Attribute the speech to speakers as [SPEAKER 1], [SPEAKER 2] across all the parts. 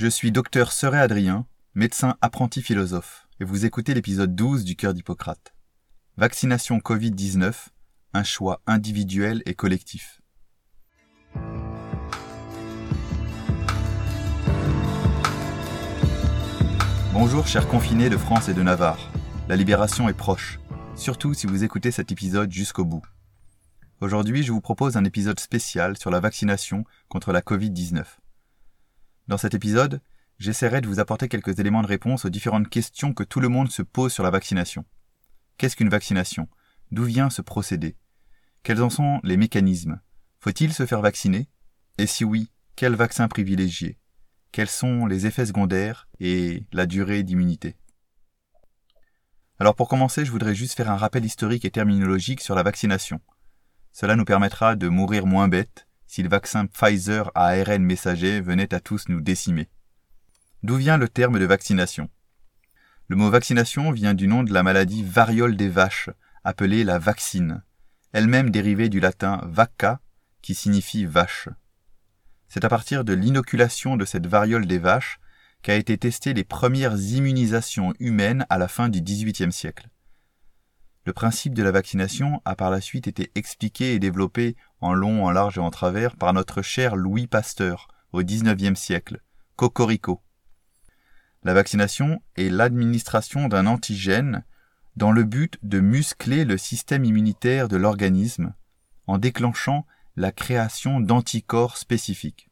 [SPEAKER 1] Je suis docteur Seré Adrien, médecin apprenti philosophe, et vous écoutez l'épisode 12 du Cœur d'Hippocrate. Vaccination Covid-19, un choix individuel et collectif. Bonjour chers confinés de France et de Navarre. La libération est proche, surtout si vous écoutez cet épisode jusqu'au bout. Aujourd'hui, je vous propose un épisode spécial sur la vaccination contre la Covid-19. Dans cet épisode, j'essaierai de vous apporter quelques éléments de réponse aux différentes questions que tout le monde se pose sur la vaccination. Qu'est-ce qu'une vaccination? D'où vient ce procédé? Quels en sont les mécanismes? Faut-il se faire vacciner? Et si oui, quel vaccin privilégier? Quels sont les effets secondaires et la durée d'immunité? Alors pour commencer, je voudrais juste faire un rappel historique et terminologique sur la vaccination. Cela nous permettra de mourir moins bête si le vaccin Pfizer à ARN messager venait à tous nous décimer. D'où vient le terme de vaccination? Le mot vaccination vient du nom de la maladie variole des vaches, appelée la vaccine, elle-même dérivée du latin vacca, qui signifie vache. C'est à partir de l'inoculation de cette variole des vaches qu'a été testées les premières immunisations humaines à la fin du XVIIIe siècle. Le principe de la vaccination a par la suite été expliqué et développé en long, en large et en travers par notre cher Louis Pasteur au XIXe siècle, Cocorico. La vaccination est l'administration d'un antigène dans le but de muscler le système immunitaire de l'organisme en déclenchant la création d'anticorps spécifiques.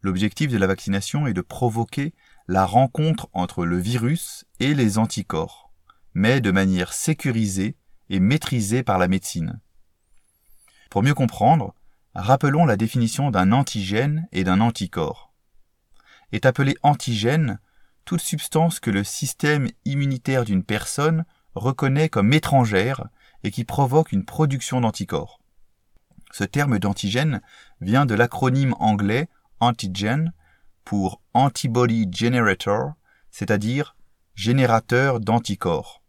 [SPEAKER 1] L'objectif de la vaccination est de provoquer la rencontre entre le virus et les anticorps mais de manière sécurisée et maîtrisée par la médecine. Pour mieux comprendre, rappelons la définition d'un antigène et d'un anticorps. Est appelé antigène toute substance que le système immunitaire d'une personne reconnaît comme étrangère et qui provoque une production d'anticorps. Ce terme d'antigène vient de l'acronyme anglais antigen pour antibody generator, c'est-à-dire générateur d'anticorps.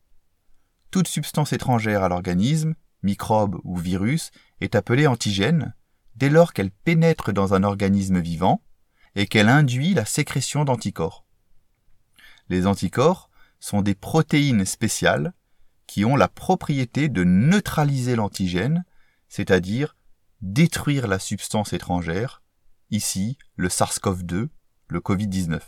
[SPEAKER 1] Toute substance étrangère à l'organisme, microbe ou virus, est appelée antigène dès lors qu'elle pénètre dans un organisme vivant et qu'elle induit la sécrétion d'anticorps. Les anticorps sont des protéines spéciales qui ont la propriété de neutraliser l'antigène, c'est-à-dire détruire la substance étrangère, ici le SARS-CoV-2, le Covid-19.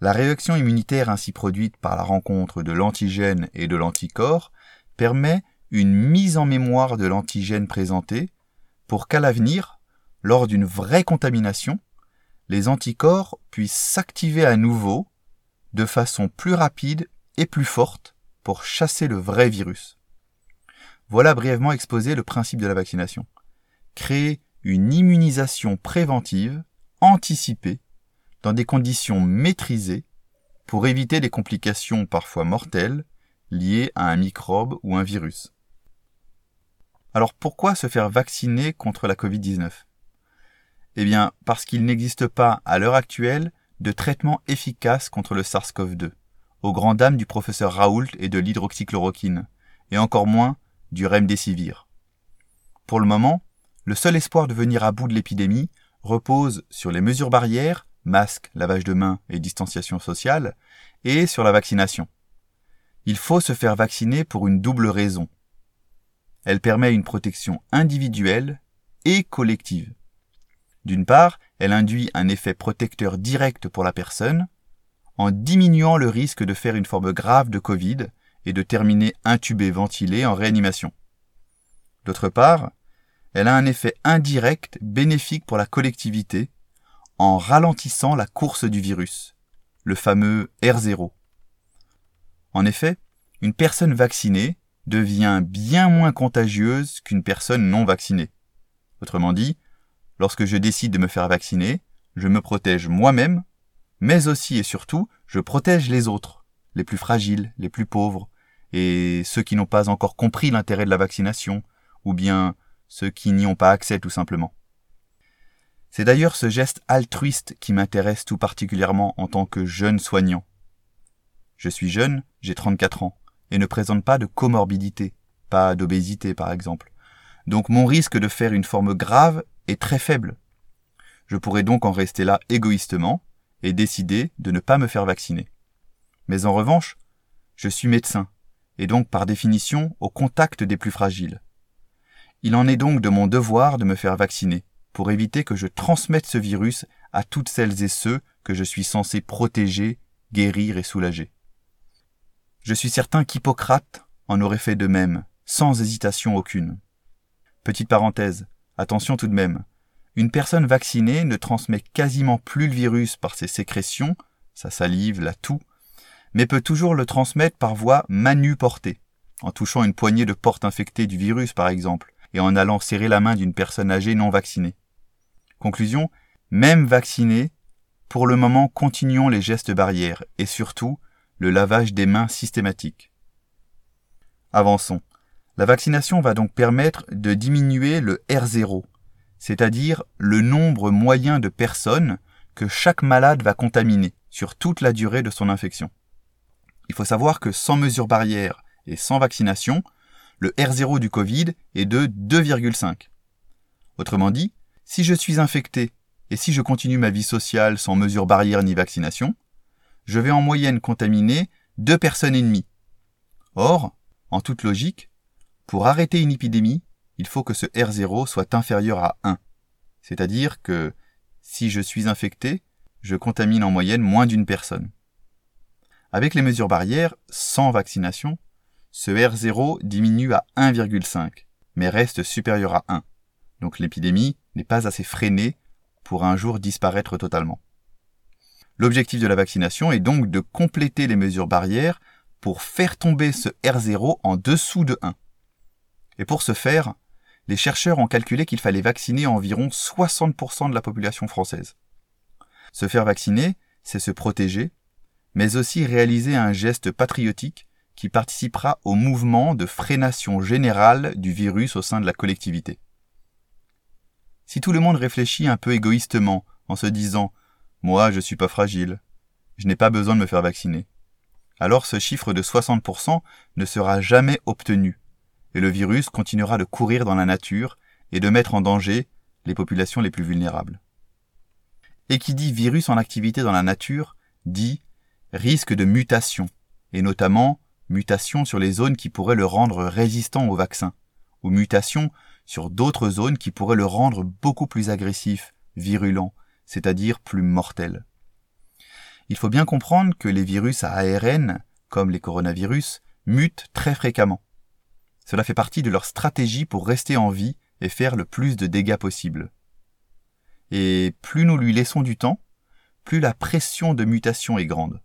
[SPEAKER 1] La réaction immunitaire ainsi produite par la rencontre de l'antigène et de l'anticorps permet une mise en mémoire de l'antigène présenté pour qu'à l'avenir, lors d'une vraie contamination, les anticorps puissent s'activer à nouveau de façon plus rapide et plus forte pour chasser le vrai virus. Voilà brièvement exposé le principe de la vaccination. Créer une immunisation préventive, anticipée, dans des conditions maîtrisées pour éviter des complications parfois mortelles liées à un microbe ou un virus. Alors pourquoi se faire vacciner contre la Covid-19? Eh bien parce qu'il n'existe pas à l'heure actuelle de traitement efficace contre le SARS-CoV-2, aux grandes dames du professeur Raoult et de l'hydroxychloroquine, et encore moins du remdesivir. Pour le moment, le seul espoir de venir à bout de l'épidémie repose sur les mesures barrières masque, lavage de mains et distanciation sociale, et sur la vaccination. Il faut se faire vacciner pour une double raison. Elle permet une protection individuelle et collective. D'une part, elle induit un effet protecteur direct pour la personne, en diminuant le risque de faire une forme grave de Covid et de terminer intubé ventilé en réanimation. D'autre part, elle a un effet indirect bénéfique pour la collectivité en ralentissant la course du virus, le fameux R0. En effet, une personne vaccinée devient bien moins contagieuse qu'une personne non vaccinée. Autrement dit, lorsque je décide de me faire vacciner, je me protège moi-même, mais aussi et surtout, je protège les autres, les plus fragiles, les plus pauvres, et ceux qui n'ont pas encore compris l'intérêt de la vaccination, ou bien ceux qui n'y ont pas accès tout simplement. C'est d'ailleurs ce geste altruiste qui m'intéresse tout particulièrement en tant que jeune soignant. Je suis jeune, j'ai 34 ans, et ne présente pas de comorbidité, pas d'obésité par exemple. Donc mon risque de faire une forme grave est très faible. Je pourrais donc en rester là égoïstement et décider de ne pas me faire vacciner. Mais en revanche, je suis médecin, et donc par définition au contact des plus fragiles. Il en est donc de mon devoir de me faire vacciner, pour éviter que je transmette ce virus à toutes celles et ceux que je suis censé protéger, guérir et soulager. Je suis certain qu'Hippocrate en aurait fait de même, sans hésitation aucune. Petite parenthèse, attention tout de même, une personne vaccinée ne transmet quasiment plus le virus par ses sécrétions, sa salive, la toux, mais peut toujours le transmettre par voie manuportée, en touchant une poignée de portes infectées du virus par exemple, et en allant serrer la main d'une personne âgée non vaccinée. Conclusion, même vaccinés, pour le moment continuons les gestes barrières et surtout le lavage des mains systématique. Avançons. La vaccination va donc permettre de diminuer le R0, c'est-à-dire le nombre moyen de personnes que chaque malade va contaminer sur toute la durée de son infection. Il faut savoir que sans mesure barrière et sans vaccination, le R0 du Covid est de 2,5. Autrement dit, si je suis infecté et si je continue ma vie sociale sans mesure barrière ni vaccination, je vais en moyenne contaminer deux personnes et demie. Or, en toute logique, pour arrêter une épidémie, il faut que ce R0 soit inférieur à 1. C'est-à-dire que si je suis infecté, je contamine en moyenne moins d'une personne. Avec les mesures barrières, sans vaccination, ce R0 diminue à 1,5, mais reste supérieur à 1. Donc l'épidémie n'est pas assez freinée pour un jour disparaître totalement. L'objectif de la vaccination est donc de compléter les mesures barrières pour faire tomber ce R0 en dessous de 1. Et pour ce faire, les chercheurs ont calculé qu'il fallait vacciner environ 60% de la population française. Se faire vacciner, c'est se protéger, mais aussi réaliser un geste patriotique qui participera au mouvement de freination générale du virus au sein de la collectivité. Si tout le monde réfléchit un peu égoïstement en se disant Moi, je suis pas fragile, je n'ai pas besoin de me faire vacciner, alors ce chiffre de 60% ne sera jamais obtenu, et le virus continuera de courir dans la nature et de mettre en danger les populations les plus vulnérables. Et qui dit virus en activité dans la nature dit risque de mutation, et notamment mutation sur les zones qui pourraient le rendre résistant au vaccin, ou mutation sur d'autres zones qui pourraient le rendre beaucoup plus agressif, virulent, c'est-à-dire plus mortel. Il faut bien comprendre que les virus à ARN, comme les coronavirus, mutent très fréquemment. Cela fait partie de leur stratégie pour rester en vie et faire le plus de dégâts possible. Et plus nous lui laissons du temps, plus la pression de mutation est grande.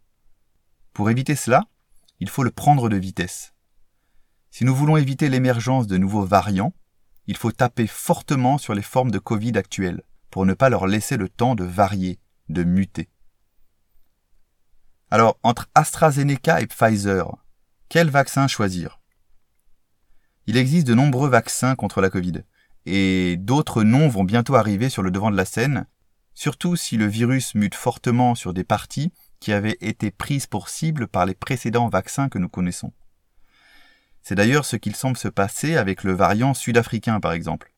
[SPEAKER 1] Pour éviter cela, il faut le prendre de vitesse. Si nous voulons éviter l'émergence de nouveaux variants, il faut taper fortement sur les formes de Covid actuelles pour ne pas leur laisser le temps de varier, de muter. Alors, entre AstraZeneca et Pfizer, quel vaccin choisir? Il existe de nombreux vaccins contre la Covid, et d'autres noms vont bientôt arriver sur le devant de la scène, surtout si le virus mute fortement sur des parties qui avaient été prises pour cible par les précédents vaccins que nous connaissons. C'est d'ailleurs ce qu'il semble se passer avec le variant sud-africain par exemple.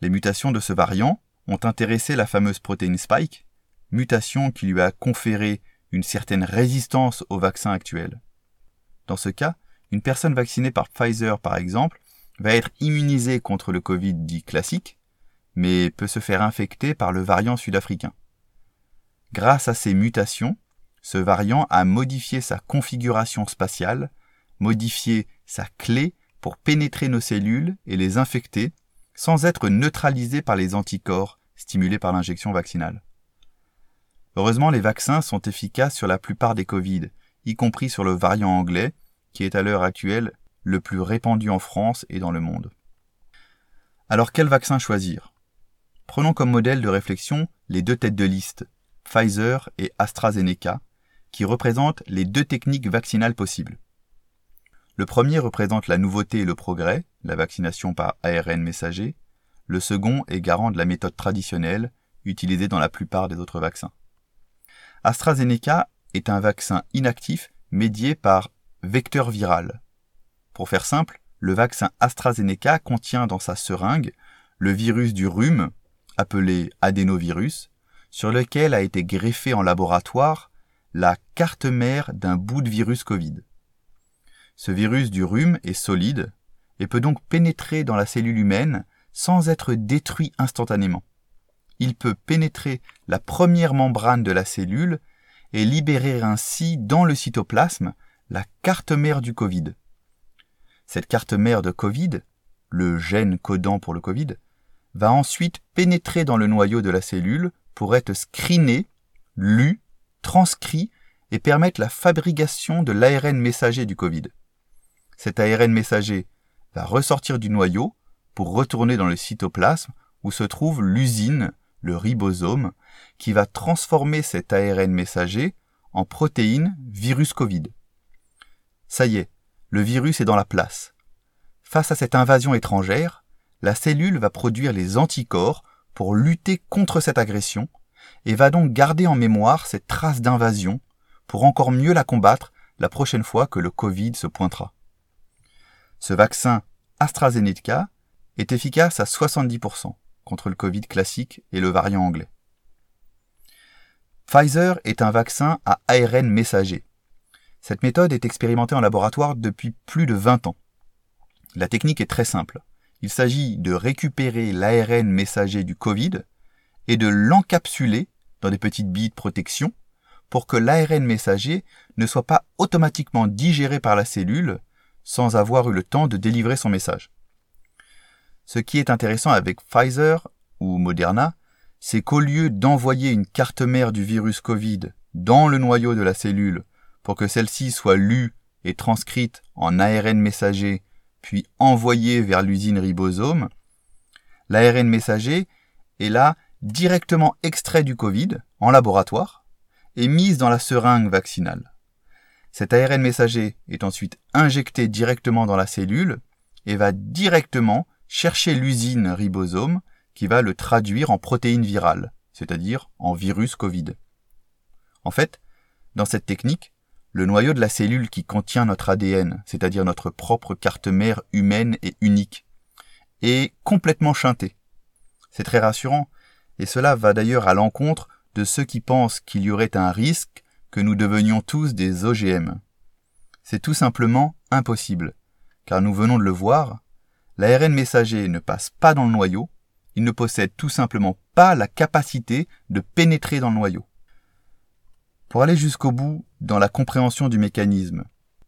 [SPEAKER 1] Les mutations de ce variant ont intéressé la fameuse protéine Spike, mutation qui lui a conféré une certaine résistance au vaccin actuel. Dans ce cas, une personne vaccinée par Pfizer par exemple va être immunisée contre le Covid dit classique, mais peut se faire infecter par le variant sud-africain. Grâce à ces mutations, ce variant a modifié sa configuration spatiale, modifié sa clé pour pénétrer nos cellules et les infecter sans être neutralisé par les anticorps stimulés par l'injection vaccinale. Heureusement, les vaccins sont efficaces sur la plupart des Covid, y compris sur le variant anglais, qui est à l'heure actuelle le plus répandu en France et dans le monde. Alors quel vaccin choisir? Prenons comme modèle de réflexion les deux têtes de liste, Pfizer et AstraZeneca, qui représentent les deux techniques vaccinales possibles. Le premier représente la nouveauté et le progrès, la vaccination par ARN messager. Le second est garant de la méthode traditionnelle, utilisée dans la plupart des autres vaccins. AstraZeneca est un vaccin inactif médié par vecteur viral. Pour faire simple, le vaccin AstraZeneca contient dans sa seringue le virus du rhume, appelé adénovirus, sur lequel a été greffé en laboratoire la carte mère d'un bout de virus Covid. Ce virus du rhume est solide et peut donc pénétrer dans la cellule humaine sans être détruit instantanément. Il peut pénétrer la première membrane de la cellule et libérer ainsi dans le cytoplasme la carte mère du Covid. Cette carte mère de Covid, le gène codant pour le Covid, va ensuite pénétrer dans le noyau de la cellule pour être screené, lu, transcrit et permettre la fabrication de l'ARN messager du Covid. Cet ARN messager va ressortir du noyau pour retourner dans le cytoplasme où se trouve l'usine, le ribosome, qui va transformer cet ARN messager en protéine virus Covid. Ça y est, le virus est dans la place. Face à cette invasion étrangère, la cellule va produire les anticorps pour lutter contre cette agression et va donc garder en mémoire cette trace d'invasion pour encore mieux la combattre la prochaine fois que le Covid se pointera. Ce vaccin AstraZeneca est efficace à 70% contre le Covid classique et le variant anglais. Pfizer est un vaccin à ARN messager. Cette méthode est expérimentée en laboratoire depuis plus de 20 ans. La technique est très simple. Il s'agit de récupérer l'ARN messager du Covid et de l'encapsuler dans des petites billes de protection pour que l'ARN messager ne soit pas automatiquement digéré par la cellule sans avoir eu le temps de délivrer son message. Ce qui est intéressant avec Pfizer ou Moderna, c'est qu'au lieu d'envoyer une carte mère du virus Covid dans le noyau de la cellule pour que celle-ci soit lue et transcrite en ARN messager puis envoyée vers l'usine ribosome, l'ARN messager est là directement extrait du Covid en laboratoire et mise dans la seringue vaccinale. Cet ARN messager est ensuite injecté directement dans la cellule et va directement chercher l'usine ribosome qui va le traduire en protéine virale, c'est-à-dire en virus Covid. En fait, dans cette technique, le noyau de la cellule qui contient notre ADN, c'est-à-dire notre propre carte mère humaine et unique, est complètement chanté. C'est très rassurant, et cela va d'ailleurs à l'encontre de ceux qui pensent qu'il y aurait un risque que nous devenions tous des OGM. C'est tout simplement impossible, car nous venons de le voir, l'ARN messager ne passe pas dans le noyau, il ne possède tout simplement pas la capacité de pénétrer dans le noyau. Pour aller jusqu'au bout dans la compréhension du mécanisme,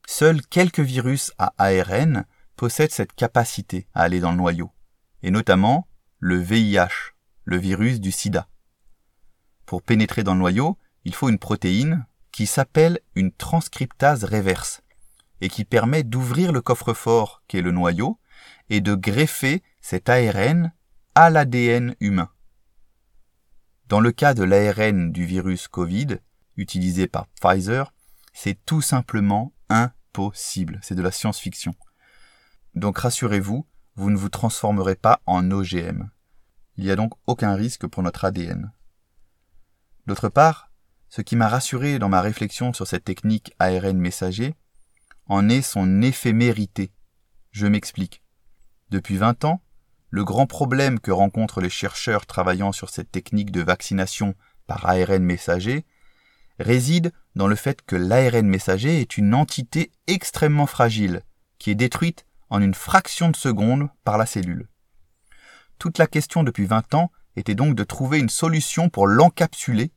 [SPEAKER 1] seuls quelques virus à ARN possèdent cette capacité à aller dans le noyau, et notamment le VIH, le virus du sida. Pour pénétrer dans le noyau, il faut une protéine qui s'appelle une transcriptase réverse et qui permet d'ouvrir le coffre-fort qu'est le noyau et de greffer cet ARN à l'ADN humain. Dans le cas de l'ARN du virus Covid, utilisé par Pfizer, c'est tout simplement impossible. C'est de la science-fiction. Donc rassurez-vous, vous ne vous transformerez pas en OGM. Il n'y a donc aucun risque pour notre ADN. D'autre part, ce qui m'a rassuré dans ma réflexion sur cette technique ARN messager en est son éphémérité. Je m'explique. Depuis 20 ans, le grand problème que rencontrent les chercheurs travaillant sur cette technique de vaccination par ARN messager réside dans le fait que l'ARN messager est une entité extrêmement fragile, qui est détruite en une fraction de seconde par la cellule. Toute la question depuis 20 ans était donc de trouver une solution pour l'encapsuler,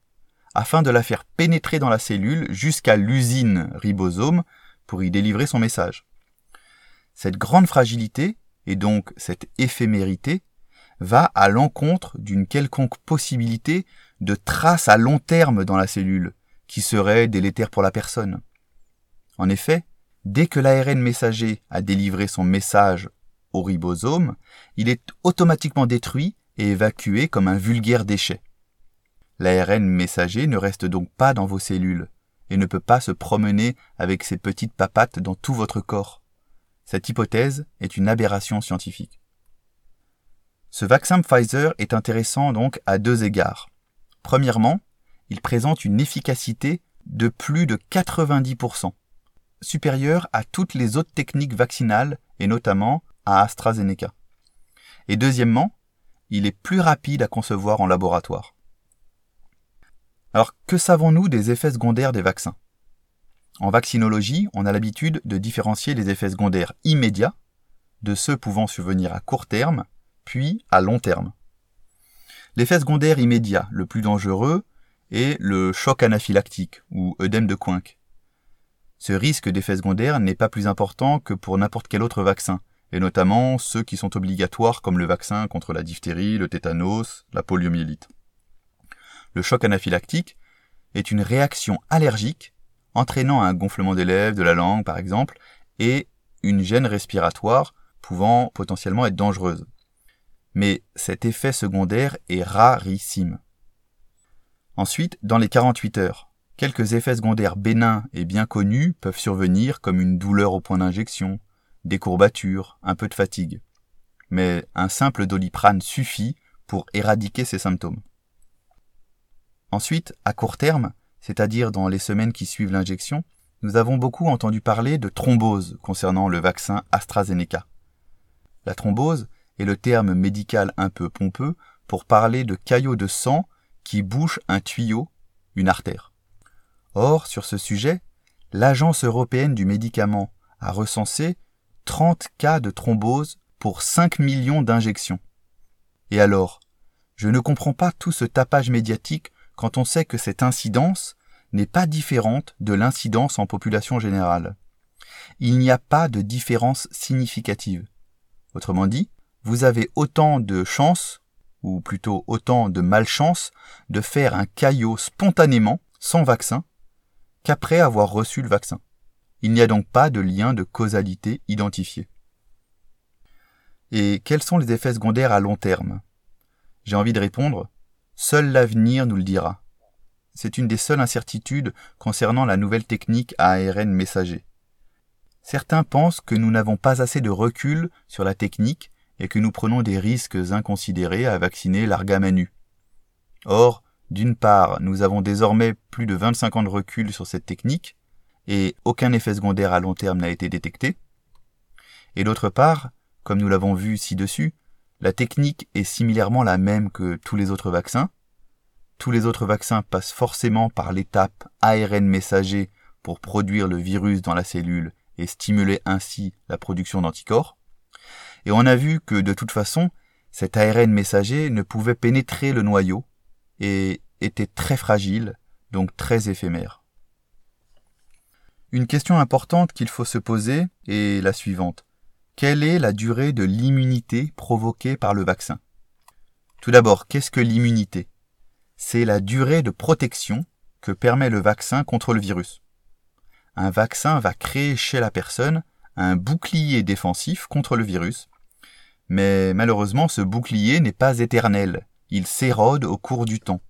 [SPEAKER 1] afin de la faire pénétrer dans la cellule jusqu'à l'usine ribosome pour y délivrer son message. Cette grande fragilité, et donc cette éphémérité, va à l'encontre d'une quelconque possibilité de trace à long terme dans la cellule, qui serait délétère pour la personne. En effet, dès que l'ARN messager a délivré son message au ribosome, il est automatiquement détruit et évacué comme un vulgaire déchet. L'ARN messager ne reste donc pas dans vos cellules et ne peut pas se promener avec ses petites papates dans tout votre corps. Cette hypothèse est une aberration scientifique. Ce vaccin Pfizer est intéressant donc à deux égards. Premièrement, il présente une efficacité de plus de 90%, supérieure à toutes les autres techniques vaccinales et notamment à AstraZeneca. Et deuxièmement, il est plus rapide à concevoir en laboratoire. Alors, que savons-nous des effets secondaires des vaccins? En vaccinologie, on a l'habitude de différencier les effets secondaires immédiats de ceux pouvant survenir à court terme, puis à long terme. L'effet secondaire immédiat le plus dangereux est le choc anaphylactique ou œdème de Coinck. Ce risque d'effet secondaire n'est pas plus important que pour n'importe quel autre vaccin, et notamment ceux qui sont obligatoires comme le vaccin contre la diphtérie, le tétanos, la poliomyélite. Le choc anaphylactique est une réaction allergique entraînant un gonflement des lèvres, de la langue par exemple, et une gêne respiratoire pouvant potentiellement être dangereuse. Mais cet effet secondaire est rarissime. Ensuite, dans les 48 heures, quelques effets secondaires bénins et bien connus peuvent survenir comme une douleur au point d'injection, des courbatures, un peu de fatigue. Mais un simple doliprane suffit pour éradiquer ces symptômes. Ensuite, à court terme, c'est-à-dire dans les semaines qui suivent l'injection, nous avons beaucoup entendu parler de thrombose concernant le vaccin AstraZeneca. La thrombose est le terme médical un peu pompeux pour parler de caillots de sang qui bouchent un tuyau, une artère. Or, sur ce sujet, l'Agence européenne du médicament a recensé 30 cas de thrombose pour 5 millions d'injections. Et alors, je ne comprends pas tout ce tapage médiatique quand on sait que cette incidence n'est pas différente de l'incidence en population générale. Il n'y a pas de différence significative. Autrement dit, vous avez autant de chances, ou plutôt autant de malchance, de faire un caillot spontanément, sans vaccin, qu'après avoir reçu le vaccin. Il n'y a donc pas de lien de causalité identifié. Et quels sont les effets secondaires à long terme? J'ai envie de répondre Seul l'avenir nous le dira. C'est une des seules incertitudes concernant la nouvelle technique ARN messager. Certains pensent que nous n'avons pas assez de recul sur la technique et que nous prenons des risques inconsidérés à vacciner l'argamanu. Or, d'une part, nous avons désormais plus de 25 ans de recul sur cette technique, et aucun effet secondaire à long terme n'a été détecté. Et d'autre part, comme nous l'avons vu ci-dessus, la technique est similairement la même que tous les autres vaccins. Tous les autres vaccins passent forcément par l'étape ARN messager pour produire le virus dans la cellule et stimuler ainsi la production d'anticorps. Et on a vu que de toute façon, cet ARN messager ne pouvait pénétrer le noyau et était très fragile, donc très éphémère. Une question importante qu'il faut se poser est la suivante. Quelle est la durée de l'immunité provoquée par le vaccin? Tout d'abord, qu'est-ce que l'immunité? C'est la durée de protection que permet le vaccin contre le virus. Un vaccin va créer chez la personne un bouclier défensif contre le virus, mais malheureusement ce bouclier n'est pas éternel, il s'érode au cours du temps.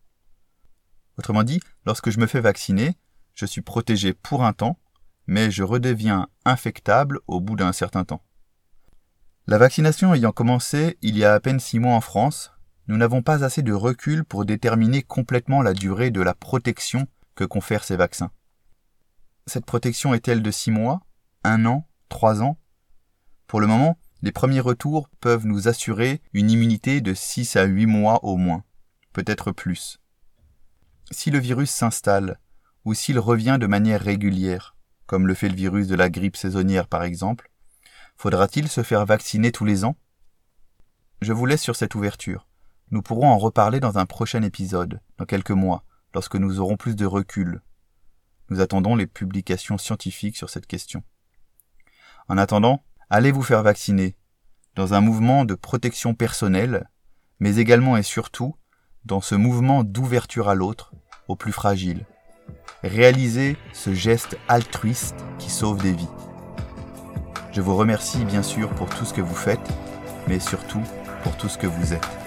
[SPEAKER 1] Autrement dit, lorsque je me fais vacciner, je suis protégé pour un temps, mais je redeviens infectable au bout d'un certain temps. La vaccination ayant commencé il y a à peine six mois en France, nous n'avons pas assez de recul pour déterminer complètement la durée de la protection que confèrent ces vaccins. Cette protection est-elle de six mois, un an, trois ans? Pour le moment, les premiers retours peuvent nous assurer une immunité de 6 à 8 mois au moins, peut-être plus. Si le virus s'installe, ou s'il revient de manière régulière, comme le fait le virus de la grippe saisonnière par exemple, faudra-t-il se faire vacciner tous les ans? Je vous laisse sur cette ouverture. Nous pourrons en reparler dans un prochain épisode, dans quelques mois, lorsque nous aurons plus de recul. Nous attendons les publications scientifiques sur cette question. En attendant, allez vous faire vacciner, dans un mouvement de protection personnelle, mais également et surtout dans ce mouvement d'ouverture à l'autre, aux plus fragiles. Réalisez ce geste altruiste qui sauve des vies. Je vous remercie bien sûr pour tout ce que vous faites, mais surtout pour tout ce que vous êtes.